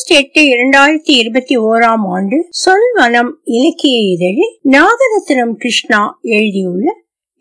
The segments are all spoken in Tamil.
ஆகஸ்ட் எட்டு இரண்டாயிரத்தி இருபத்தி ஓராம் ஆண்டு சொல்வனம் இலக்கிய இதழில் நாகரத்னம் கிருஷ்ணா எழுதியுள்ள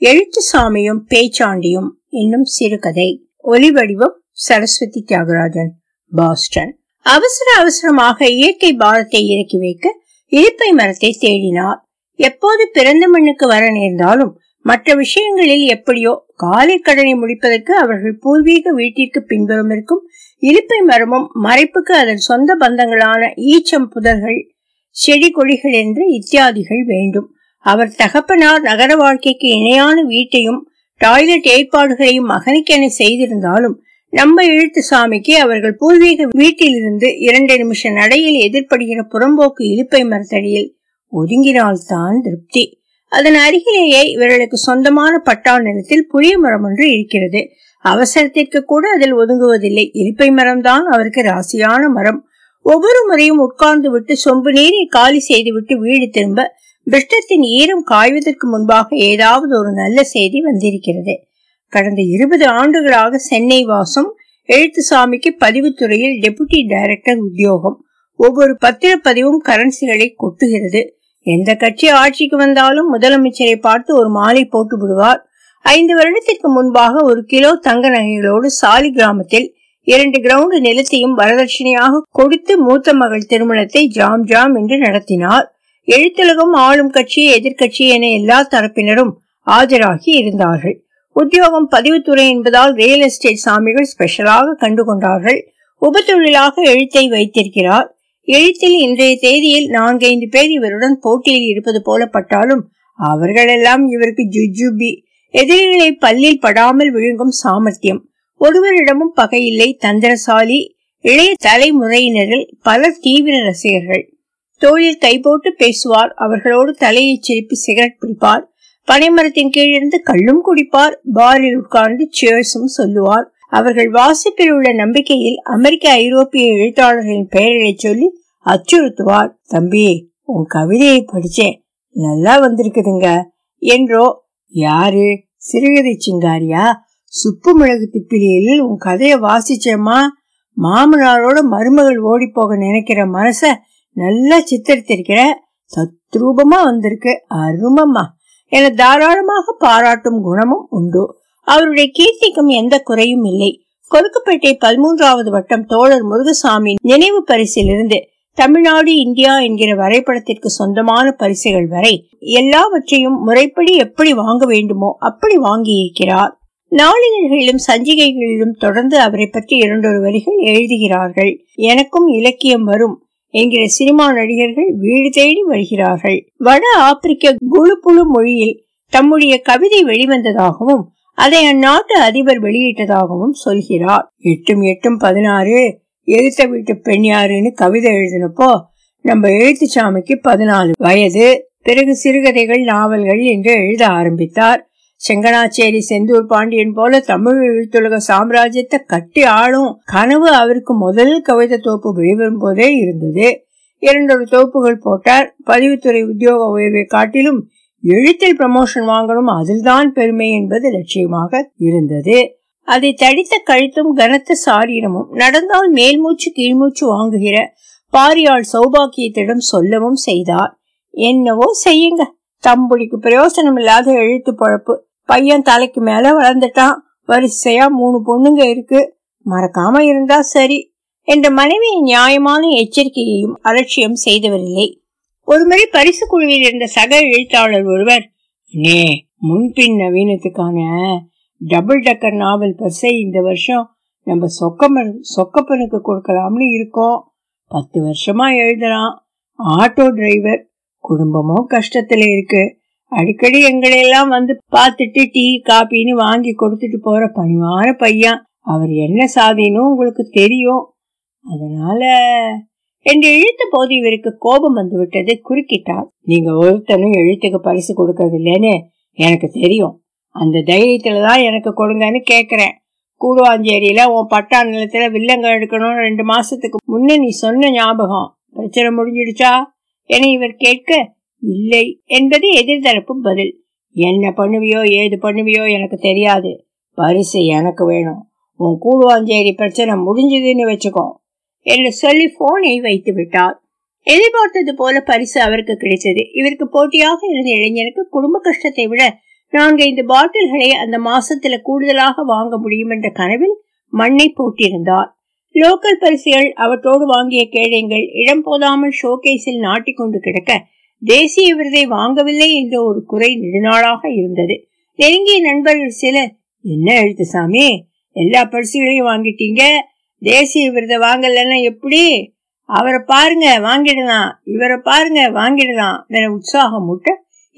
எழுத்துசாமியும் பேச்சாண்டியும் என்னும் சிறுகதை. ஒலிவடிவம் சரஸ்வதி தியாகராஜன் பாஸ்டன். அவசர அவசரமாக இயற்கை பாரத்தை இறக்கி வைக்க இலிப்பை மரத்தை தேடினார். எப்போது பிறந்த மண்ணுக்கு வர நேர்ந்தாலும் மற்ற விஷயங்களில் எப்படியோ காலை கடனை முடிப்பதற்கு அவர்கள் பூர்வீக வீட்டிற்கு பின்புறம் இருக்கும் இலிப்பை மரமும் மறைப்புக்கு அதன் சொந்த பந்தங்களான ஈச்சம் புதர்கள் செடி கொடிகள் என்று இத்தியாதிகள் வேண்டும். அவர் தகப்பனார் நகர வாழ்க்கைக்கு இணையான வீட்டையும் டாய்லெட் ஏற்பாடுகளையும் மகனுக்கென செய்திருந்தாலும் நம்ம எழுத்து சாமிக்கு அவர்கள் பூர்வீக வீட்டிலிருந்து இரண்டு நிமிஷ நடையில் எதிர்ப்படுகிற புறம்போக்கு இலுப்பை மரத்தடியில் ஒதுங்கினால்தான் திருப்தி. அதன் அருகிலேயே இவர்களுக்கு சொந்தமான பட்டா நிலத்தில் புளிய மரம் ஒன்று இருக்கிறது. அவசரத்திற்கு கூட அதில் ஒதுங்குவதில்லை. இலிப்பை மரம்தான் அவருக்கு ராசியான மரம். ஒவ்வொரு முறையும் உட்கார்ந்து விட்டு சொம்பு நீரை காலி செய்துவிட்டு வீடு திரும்ப பிஷ்டத்தின் ஈரம் காய்வதற்கு முன்பாக ஏதாவது ஒரு நல்ல செய்தி வந்திருக்கிறது. கடந்த இருபது ஆண்டுகளாக சென்னை வாசம் எழுத்துசாமிக்கு பதிவுத்துறையில் டெபுட்டி டைரக்டர் உத்தியோகம். ஒவ்வொரு பத்திரப்பதிவும் கரன்சிகளை கொட்டுகிறது. எந்த கட்சி ஆட்சிக்கு வந்தாலும் முதலமைச்சரை பார்த்து ஒரு மாலை போட்டு விடுவார். ஐந்து வருடத்திற்கு முன்பாக ஒரு கிலோ தங்க நகைகளோடு சாலி கிராமத்தில் இரண்டு கிரவுண்ட் நிலத்தையும் வரதட்சணையாக கொடுத்து மூத்த மகள் திருமணத்தை ஜாம் ஜாம் என்று நடத்தினார். எழுத்துலகம் ஆளும் கட்சி எதிர்கட்சி என எல்லா தரப்பினரும் ஆஜராகி இருந்தார்கள். உத்தியோகம் பதிவுத்துறை என்பதால் ரியல் எஸ்டேட் சாமிகள் ஸ்பெஷலாக கண்டுகொண்டார்கள். உபத்தொழிலாக எழுத்தை வைத்திருக்கிறார். எழுத்தில் இன்றைய தேதியில் நான்கைந்து பேர் இவருடன் போட்டியில் இருப்பது போல பட்டாலும் அவர்களெல்லாம் இவருக்கு ஜுஜுபி எதிரிகளை பல்லில் படாமல் விழுங்கும் சாமர்த்தியம். ஒருவரிடமும் பகையில்லை தந்திரசாலி இளைய தலைமுறையினரில் பலர் தீவிர ரசிகர்கள். தோளில் கை போட்டு பேசுவார். அவர்களோடு தலையை சிரிப்பி சிகரெட் பிடிப்பார். பனைமரத்தின் கீழிருந்து கள்ளும் குடிப்பார். பாரில் உட்கார்ந்து சேர்ஸும் சொல்லுவார். அவர்கள் வாசிப்பில் உள்ள நம்பிக்கையில் அமெரிக்க ஐரோப்பிய எழுத்தாளர்களின் பெயர்களை சொல்லி அச்சுறுத்துவார். தம்பி உன் கவிதையை படிச்சேன். நல்லா வந்திருக்குதுங்க. என்றோ யாரு? சிறுகதை சிங்காரியா சுப்பு மிளகு திப்பிலியில் உன் கதைய வாசிச்சேம்மா. மாமனாரோட மருமகள் ஓடி போக நினைக்கிற மனச நல்லா சித்தரித்திருக்கிற சத்ரூபமா வந்திருக்கு. அருமம்மா. என தாராளமாக பாராட்டும் குணமும் உண்டு. அவருடைய கீர்த்திக்கும் எந்த குறையும் இல்லை. கொருக்குப்பேட்டை பதிமூன்றாவது வட்டம் தோழர் முருகசாமி நினைவு பரிசிலிருந்து தமிழ்நாடு இந்தியா என்கிற வரைபடத்திற்கு சொந்தமான பரிசுகள் வரை எல்லாவற்றையும் முறைப்படி எப்படி வாங்க வேண்டுமோ அப்படி வாங்கி இருக்கிறார். நாளிதழ்களிலும் சஞ்சிகைகளிலும் தொடர்ந்து அவரை பற்றி இரண்டொரு வரிகள் எழுதுகிறார்கள். எனக்கும் இலக்கியம் வரும் என்கிற சினிமா நடிகர்கள் வீடு தேடி வருகிறார்கள். வட ஆப்பிரிக்க குழுப்புழு மொழியில் தம்முடைய கவிதை வெளிவந்ததாகவும் அதை அந்நாட்டு அதிபர் வெளியிட்டதாகவும் சொல்கிறார். எட்டும் எட்டும் பதினாறு எழுத்த வீட்டு பெண் யாருன்னு கவிதை எழுதினப்போ நம்ம எழுத்துச்சாமிக்கு பதினாலு வயது. பிறகு சிறுகதைகள் நாவல்கள் என்று எழுத ஆரம்பித்தார். செங்கனாச்சேரி செந்தூர் பாண்டியன் போல தமிழ் எழுத்துலக சாம்ராஜ்யத்தை கட்டி ஆளும் கனவு அவருக்கு முதல் கவிதை தொகுப்பு வெளிவரும் போதே இருந்தது. இரண்டொரு தொகுப்புகள் போட்டார். பதிவுத்துறை உத்தியோக உயர்வை காட்டிலும் எழுத்தில் ப்ரமோஷன் வாங்கணும் அதில்தான் பெருமை என்பது லட்சியமாக இருந்தது. அதை தடித்த கழுத்தும் கனத்த சாரீரமும் நடந்தால் மேல் மூச்சு கீழ்மூச்சு வாங்குகிற பாரியாள் சௌபாக்கியத்திடம் சொல்லவும் செய்தார். என்னவோ செய்யுங்க. தம்புடிக்கு பிரயோசனம் இல்லாத எழுத்து பழப்பு. பையன் தலைக்கு மேல வளர்ந்துட்டான். வரிசையா மூணு பொண்ணுங்க இருக்கு. மறக்காம இருந்தா சரி. என்ற மனைவி நியாயமான எச்சரிக்கையையும் அலட்சியம் செய்தவரில்லை. ஒருமுறை பரிசு குழுவில் இருந்த சக எழுத்தாளர் ஒருவர் நே முன்பின் நவீனத்துக்கான டபுள் டக்கர் நாவல் பரிசை இந்த வருஷம் நம்ம சொக்கமன் சொக்கப்பனுக்கு கொடுக்கலாம்னு இருக்கோம். பத்து வருஷமா எழுதலாம் ஆட்டோ டிரைவர் குடும்பமும் கஷ்டத்துல இருக்கு. அடிக்கடி எங்களையெல்லாம் வந்து பார்த்துட்டு டீ காப்பின்னு வாங்கி கொடுத்துட்டு போற பணிவான பையன். அவர் என்ன சாதினும் உங்களுக்கு தெரியும். அதனால என்று எழுத்த போது இவருக்கு கோபம் வந்து விட்டது குறுக்கிட்டார். நீங்க ஒருத்தனும் எழுத்துக்கு பரிசு கொடுக்கறது இல்லைன்னு எனக்கு தெரியும். அந்த தைரியத்துலதான் எனக்கு கொடுங்கன்னு கேக்குறேன். கூடுவாஞ்சேரியில உன் பட்டா நிலத்துல வில்லங்க எடுக்கணும்னு ரெண்டு மாசத்துக்கு முன்ன நீ சொன்ன ஞாபகம். பிரச்சனை முடிஞ்சிடுச்சா? என இவர் கேட்க இல்லை என்பது எதிர்தரப்பு பதில். என்ன பண்ணுவியோ ஏது பண்ணுவியோ எனக்கு தெரியாது. பரிசு எனக்கு வேணும். உன் கூடுவாஞ்சேரி பிரச்சனை முடிஞ்சதுன்னு வச்சுக்கோ என்று சொல்லி போனை வைத்து விட்டார். எதிர்பார்த்தது போல பரிசு அவருக்கு கிடைத்தது இவருக்கு போட்டியாக இருந்த இளைஞனுக்கு குடும்ப கஷ்டத்தை விட நான்கைந்து பாட்டில்களை அந்த மாசத்துல கூடுதலாக வாங்க முடியும் என்ற கனவில் மண்ணை போட்டிருந்தார். லோக்கல் பரிசுகள் அவற்றோடு வாங்கிய கேடயங்கள் இடம் போதாமல் ஷோகேஸில் நாட்டிக்கொண்டு கிடக்க தேசிய விருதை வாங்கவில்லை என்ற ஒரு குறை நெடுநாளாக இருந்தது. நெருங்கிய நண்பர்கள் சிலர் என்ன எழுத்து சாமி எல்லா பரிசுகளையும் வாங்கிட்டீங்க? தேசிய விருதை வாங்கலன்னா எப்படி? அவரை பாருங்க வாங்கிடலாம் இவரை பாருங்க வாங்கிடலாம் என உற்சாகம் மூட்ட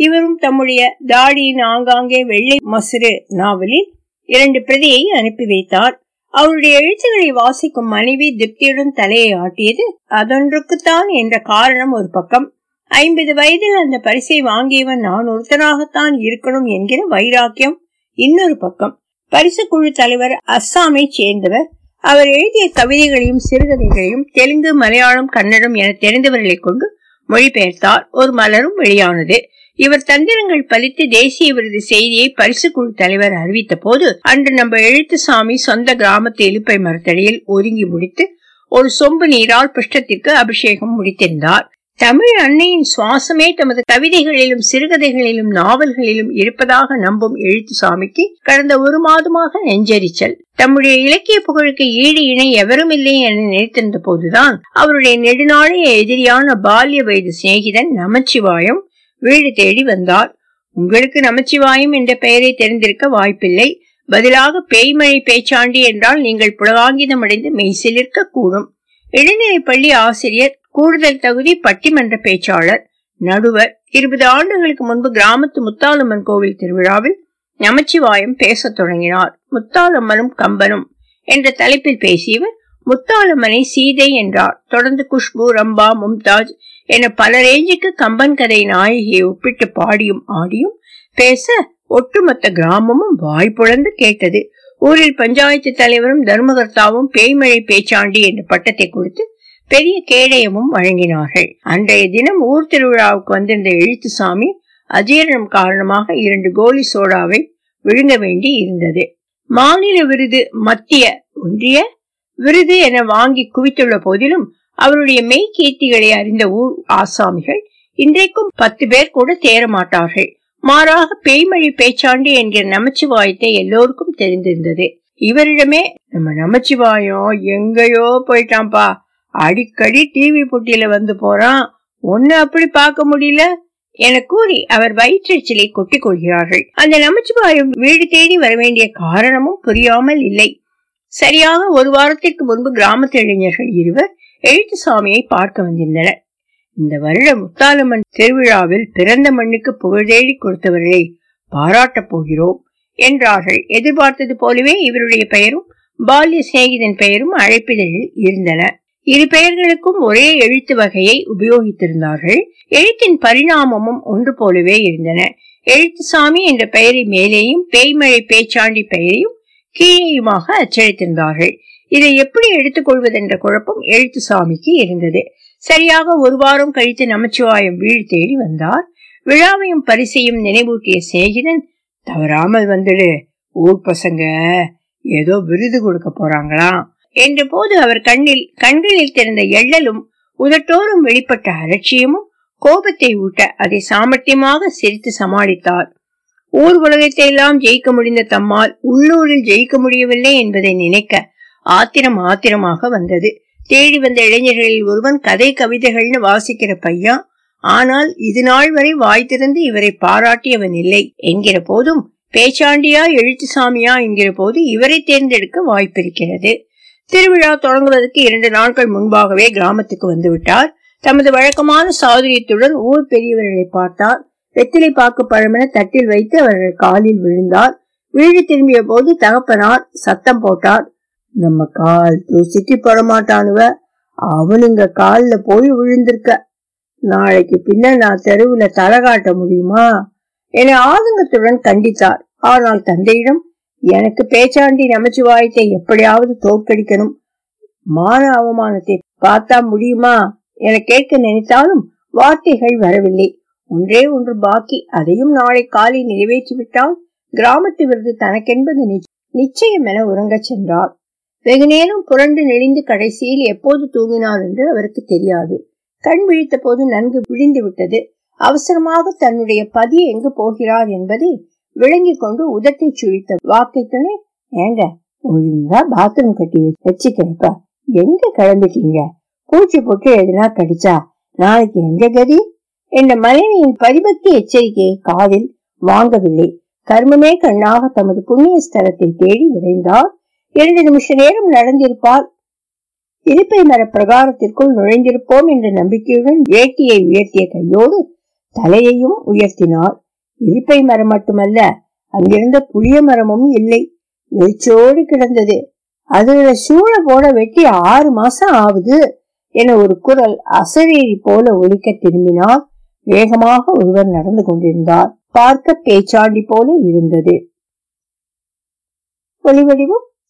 இவரும் தம்முடைய தாடியின் ஆங்காங்கே வெள்ளை மசுறு நாவலில் இரண்டு பிரதியை அனுப்பி வைத்தார். அவருடைய எழுத்துக்களை வாசிக்கும் மனைவி திருப்தியுடன் தலையை ஆட்டியது அதொன்றுக்குத்தான் என்ற காரணம் ஒரு பக்கம். ஐம்பது வயதில் அந்த பரிசை வாங்கியவன் நான் ஒருத்தனாகத்தான் இருக்கணும் என்கிற வைராக்கியம் இன்னொரு பக்கம். பரிசு குழு தலைவர் அஸ்ஸாமை சேர்ந்தவர். அவர் எழுதிய கவிதைகளையும் சிறுகதைகளையும் தெலுங்கு மலையாளம் கன்னடம் என தெரிந்தவர்களை கொண்டு மொழிபெயர்த்தார். ஒரு மலரும் வெளியானது. இவர் தந்திரங்கள் பலித்து தேசிய விருது செய்தியை பரிசு குழு தலைவர் அறிவித்த போது அன்று நம்ம எழுத்துசாமி சொந்த கிராமத்து இலுப்பை மரத்தடியில் ஒதுங்கி முடித்து ஒரு சொம்பு நீரால் பிஷ்டத்திற்கு அபிஷேகம் முடித்திருந்தார். தமிழ் அன்னையின் சுவாசமே தமது கவிதைகளிலும் சிறுகதைகளிலும் நாவல்களிலும் இருப்பதாக நம்பும் எழுத்துசாமிக்கு கடந்த ஒரு மாதமாக நெஞ்சரிச்சல். தம்முடைய இலக்கிய புகழுக்கு ஈடு இணை எவரும் இல்லை என நினைத்திருந்த போதுதான் அவருடைய நெடுநாளைய எதிரியான பால்ய வயது சிநேகிதன் நமச்சிவாயம் வீடு தேடி வந்தார் உங்களுக்கு நமச்சிவாயம் என்ற பெயரை தெரிந்திருக்க வாய்ப்பில்லை. பதிலாக பேய்மழை பேச்சாண்டி என்றால் நீங்கள் புலகாங்கிதம் அடைந்து மெய்சிலிருக்க கூடும். இடைநிலை பள்ளி ஆசிரியர் கூடுதல் தகுதி பட்டிமன்ற பேச்சாளர் நடுவர் இருபது ஆண்டுகளுக்கு முன்பு கிராமத்து முத்தாலம்மன் கோவில் திருவிழாவில் நமச்சிவாயம் பேசத் தொடங்கினார். முத்தாலம்மனும் கம்பனும் என்ற தலைப்பில் பேசியவர் முத்தாலம்மனை சீதை என்றார். தொடர்ந்து குஷ்பு ரம்பா மும்தாஜ் என பல ரேஞ்சுக்கு கம்பன் கதை நாயகியை ஒப்பிட்டு பாடியும் ஆடியும் பேச ஒட்டுமொத்த கிராமமும் வாய்ப்புழந்து கேட்டது. ஊரில் பஞ்சாயத்து தலைவரும் தர்மகர்த்தாவும் பேய்மழை பேச்சாண்டி என்ற பட்டத்தை கொடுத்து பெரிய கேடயமும் வழங்கினார்கள். அன்றைய தினம் ஊர் திருவிழாவுக்கு வந்திருந்த எழுத்துசாமி அஜீரணம் காரணமாக இரண்டு கோலி சோடாவை விழுங்க வேண்டி இருந்தது. மாநில விருது மத்திய ஒன்றிய விருது என வாங்கி குவித்துள்ள போதிலும் அவருடைய மெய் கீர்த்திகளை அறிந்த ஊர் ஆசாமிகள் இன்றைக்கும் பத்து பேர் கூட தேர மாட்டார்கள் மாறாக பேய்மழி பேச்சாண்டி என்கிற நமச்சிவாயத்தை எல்லோருக்கும் தெரிந்திருந்தது. இவரிடமே நம்ம நமச்சிவாயம் எங்கேயோ போயிட்டான்பா அடிக்கடி டிவி புட்டியில வந்து போறான். ஒன்னு அப்படி பார்க்க முடியல? என கூறி அவர் வயிற்றெச்சலை கொட்டிக் கொள்கிறார்கள். அந்த நமச்சிவாயம் வீடு தேடி வர வேண்டிய காரணமும் புரியாமல் இல்லை. சரியாக ஒரு வாரத்திற்கு முன்பு கிராமத்து இளைஞர்கள் இருவர் எழுத்துசாமியை பார்க்க வந்திருந்தனர். இந்த வருட முத்தாலம்மன் திருவிழாவில் பிறந்த மண்ணுக்கு புகழ்தேடி கொடுத்தவர்களை பாராட்டப் போகிறோம் என்றார்கள். எதிர்பார்த்தது போலவே இவருடைய பெயரும் பால்ய சிநேகிதன் பெயரும் அழைப்பிதழில் இருந்தன. இரு பெயர்களுக்கும் ஒரே எழுத்து வகையை உபயோகித்திருந்தார்கள். எழுத்தின் பரிணாமமும் ஒன்று போலவே இருந்தன. எழுத்துசாமி என்ற பெயரை மேலேயும் பேய்மழை பேச்சாண்டி பெயரையும் கீழேயுமாக அச்சடித்திருந்தார்கள். இதை எப்படி எடுத்துக்கொள்வதென்ற குழப்பம் எழுத்து சாமிக்கு இருந்தது. சரியாக ஒரு வாரம் கழித்து நமச்சிவாயம் வீடு தேடி வந்தார். விழாவையும் பரிசையும் நினைவூட்டிய சேகிதன் தவறாமல் வந்துடு ஊர் பசங்க ஏதோ விருது கொடுக்க போறாங்களாம் என்ற போது அவர் கண்ணில் கண்களில் திறந்த எள்ளலும் உதட்டோரும் வெளிப்பட்ட அலட்சியமும் கோபத்தை ஊட்ட அதை சாமர்த்தியமாக சிரித்து சமாளித்தார். ஊர் உலகத்தை எல்லாம் ஜெயிக்க முடிந்த தம்மால் உள்ளூரில் ஜெயிக்க முடியவில்லை என்பதை நினைக்க ஆத்திரம் ஆத்திரமாக வந்தது. தேடி வந்த இளைஞர்களில் ஒருவன் கதை கவிதைகள்னு வாசிக்கிற பையன் ஆனால் இது நாள் வரை வாய் திறந்து இவரை பாராட்டியவன் இல்லை என்கிற போதும் பேச்சாண்டியா எழுத்துசாமியா என்கிற போது இவரை தேர்ந்தெடுக்க வாய்ப்பிருக்கிறது. திருவிழா தொடங்குவதற்கு இரண்டு நாட்கள் முன்பாகவே கிராமத்துக்கு வந்துவிட்டார். தமது வழக்கமான சாதுரியத்துடன் ஊர் பெரியவர்களை பார்த்தார். வெத்திலை பாக்கு பழமென தட்டில் வைத்து அவர்கள் காலில் விழுந்தார். வீடு திரும்பிய போது தகப்பனார் சத்தம் போட்டார். நம்ம கால் தூசிக்கு படமாட்டானுவ. அவனுங்க கால்ல போய் விழுந்திருக்க. நாளைக்கு பின்ன நான் தெருவுல தலை காட்ட முடியுமா? என ஆதங்கத்துடன் கண்டித்தார். ஆனால் தந்தையிடம் எனக்கு பேச்சாண்டி நமச்சிவாயத்தை எப்படியாவது தோற்கடிக்கணும். மான அவமானத்தை பார்த்தா முடியுமா? என கேட்க நினைத்தாலும் வார்த்தைகள் வரவில்லை. ஒன்றே ஒன்று பாக்கி அதையும் நாளை காலை நிறைவேற்றிவிட்டால் கிராமத்து விருது தனக்கென்பது நிச்சயம் என உறங்கச் சென்றார். வெகு நேரம் புரண்டு நெளிந்து கடைசியில் எப்போது தூங்கினார் என்று அவருக்கு தெரியாது. கண் விழித்த போது நன்கு விழிந்து விட்டது. அவசரமாக தன்னுடைய பதி எங்கு போகிறார் என்பதை விளங்கிக் கொண்டு உதட்டை சுழித்த வாக்கை துணை ஏங்க ஒழுங்கா பாத்ரூம் கட்டி வச்சுக்கிறப்ப எங்க கிளம்பிட்டீங்க? பூச்சி போட்டு எதுனா கடிச்சா நாளைக்கு எங்க கதி? என்ற மனைவியின் பரிபக்தி எச்சரிக்கையை காதில் வாங்கவில்லை. கர்மமே கண்ணாக தமது புண்ணிய ஸ்தலத்தை தேடி விரைந்தார். இரண்டு நிமிஷ நேரம் நடந்திருப்பால் இருப்பை மர பிரகாரத்திற்குள் நுழைந்திருப்போம் என்ற நம்பிக்கையுடன் வேட்டியை உயர்த்திய கையோடு தலையையும் உயர்த்தினார். இருப்பை மரம் மட்டுமல்ல அங்கிருந்த புளிய மரமும் இல்லை. வெளிச்சோடு கிடந்தது. அதுல சூழ போட வெட்டி ஆறு மாசம் ஆகுது என ஒரு குரல் அசரேறி போல ஒலிக்க திரும்பினார். வேகமாக ஒருவர் நடந்து கொண்டிருந்தார். பார்க்க பேச்சாண்டி போல இருந்தது. ஒளிவடிவம்